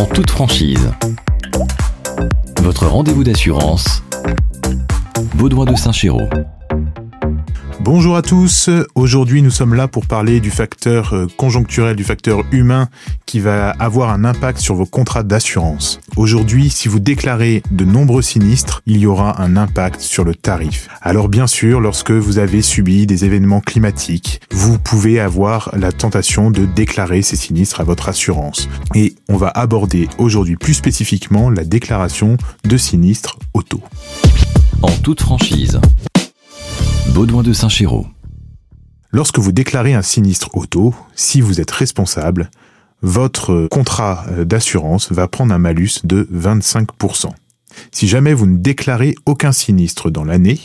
en toute franchise. Votre rendez-vous d'assurance, Baudouin de Saint-Chéraud. Bonjour à tous, aujourd'hui nous sommes là pour parler du facteur euh, conjoncturel, du facteur humain qui va avoir un impact sur vos contrats d'assurance. Aujourd'hui, si vous déclarez de nombreux sinistres, il y aura un impact sur le tarif. Alors bien sûr, lorsque vous avez subi des événements climatiques, vous pouvez avoir la tentation de déclarer ces sinistres à votre assurance. Et on va aborder aujourd'hui plus spécifiquement la déclaration de sinistres auto. En toute franchise. Baudouin de Saint-Chéraud. Lorsque vous déclarez un sinistre auto, si vous êtes responsable, votre contrat d'assurance va prendre un malus de 25%. Si jamais vous ne déclarez aucun sinistre dans l'année,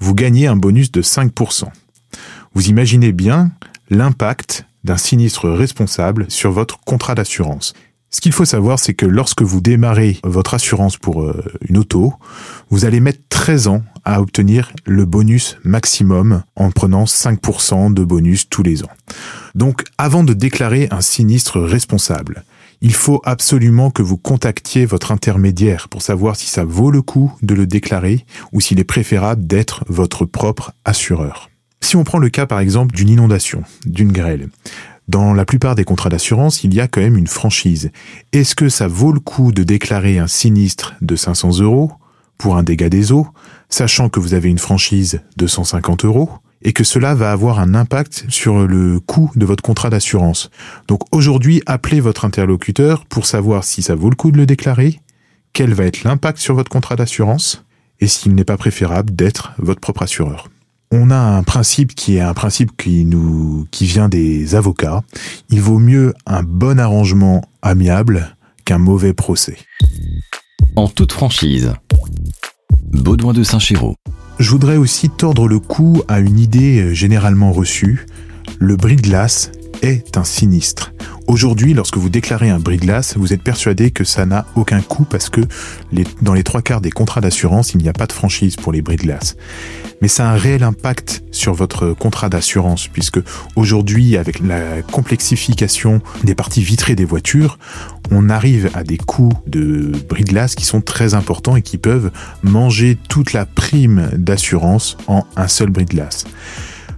vous gagnez un bonus de 5%. Vous imaginez bien l'impact d'un sinistre responsable sur votre contrat d'assurance. Ce qu'il faut savoir, c'est que lorsque vous démarrez votre assurance pour euh, une auto, vous allez mettre 13 ans à obtenir le bonus maximum en prenant 5% de bonus tous les ans. Donc avant de déclarer un sinistre responsable, il faut absolument que vous contactiez votre intermédiaire pour savoir si ça vaut le coup de le déclarer ou s'il est préférable d'être votre propre assureur. Si on prend le cas par exemple d'une inondation, d'une grêle, dans la plupart des contrats d'assurance, il y a quand même une franchise. Est-ce que ça vaut le coup de déclarer un sinistre de 500 euros pour un dégât des eaux, sachant que vous avez une franchise de 150 euros et que cela va avoir un impact sur le coût de votre contrat d'assurance? Donc aujourd'hui, appelez votre interlocuteur pour savoir si ça vaut le coup de le déclarer, quel va être l'impact sur votre contrat d'assurance et s'il n'est pas préférable d'être votre propre assureur on a un principe qui est un principe qui nous, qui vient des avocats. Il vaut mieux un bon arrangement amiable qu'un mauvais procès. En toute franchise. Baudouin de Saint-Chéraud. Je voudrais aussi tordre le cou à une idée généralement reçue. Le bris de glace est un sinistre. Aujourd'hui, lorsque vous déclarez un bris de glace, vous êtes persuadé que ça n'a aucun coût parce que dans les trois quarts des contrats d'assurance, il n'y a pas de franchise pour les bris de glace. Mais ça a un réel impact sur votre contrat d'assurance puisque aujourd'hui, avec la complexification des parties vitrées des voitures, on arrive à des coûts de bris de glace qui sont très importants et qui peuvent manger toute la prime d'assurance en un seul bris de glace.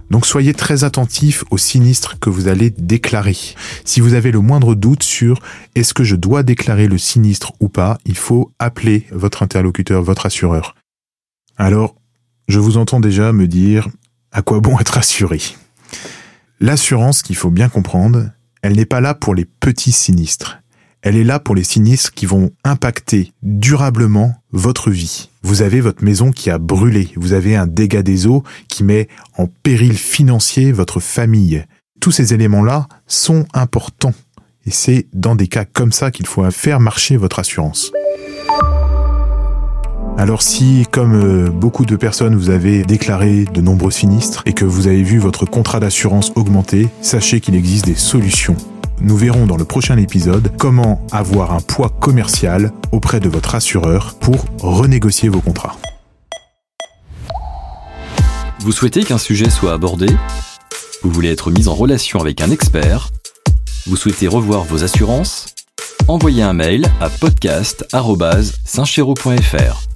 Donc soyez très attentifs aux sinistres que vous allez déclarer. Si vous avez le moindre doute sur est-ce que je dois déclarer le sinistre ou pas, il faut appeler votre interlocuteur, votre assureur. Alors, je vous entends déjà me dire à quoi bon être assuré. L'assurance, qu'il faut bien comprendre, elle n'est pas là pour les petits sinistres elle est là pour les sinistres qui vont impacter durablement votre vie. Vous avez votre maison qui a brûlé, vous avez un dégât des eaux qui met en péril financier votre famille. Tous ces éléments-là sont importants. Et c'est dans des cas comme ça qu'il faut faire marcher votre assurance. Alors si, comme euh, beaucoup de personnes, vous avez déclaré de nombreux sinistres et que vous avez vu votre contrat d'assurance augmenter, sachez qu'il existe des solutions nous verrons dans le prochain épisode comment avoir un poids commercial auprès de votre assureur pour renégocier vos contrats. Vous souhaitez qu'un sujet soit abordé? Vous voulez être mis en relation avec un expert? Vous souhaitez revoir vos assurances? Envoyez un mail à podcast.saintchéraud.fr.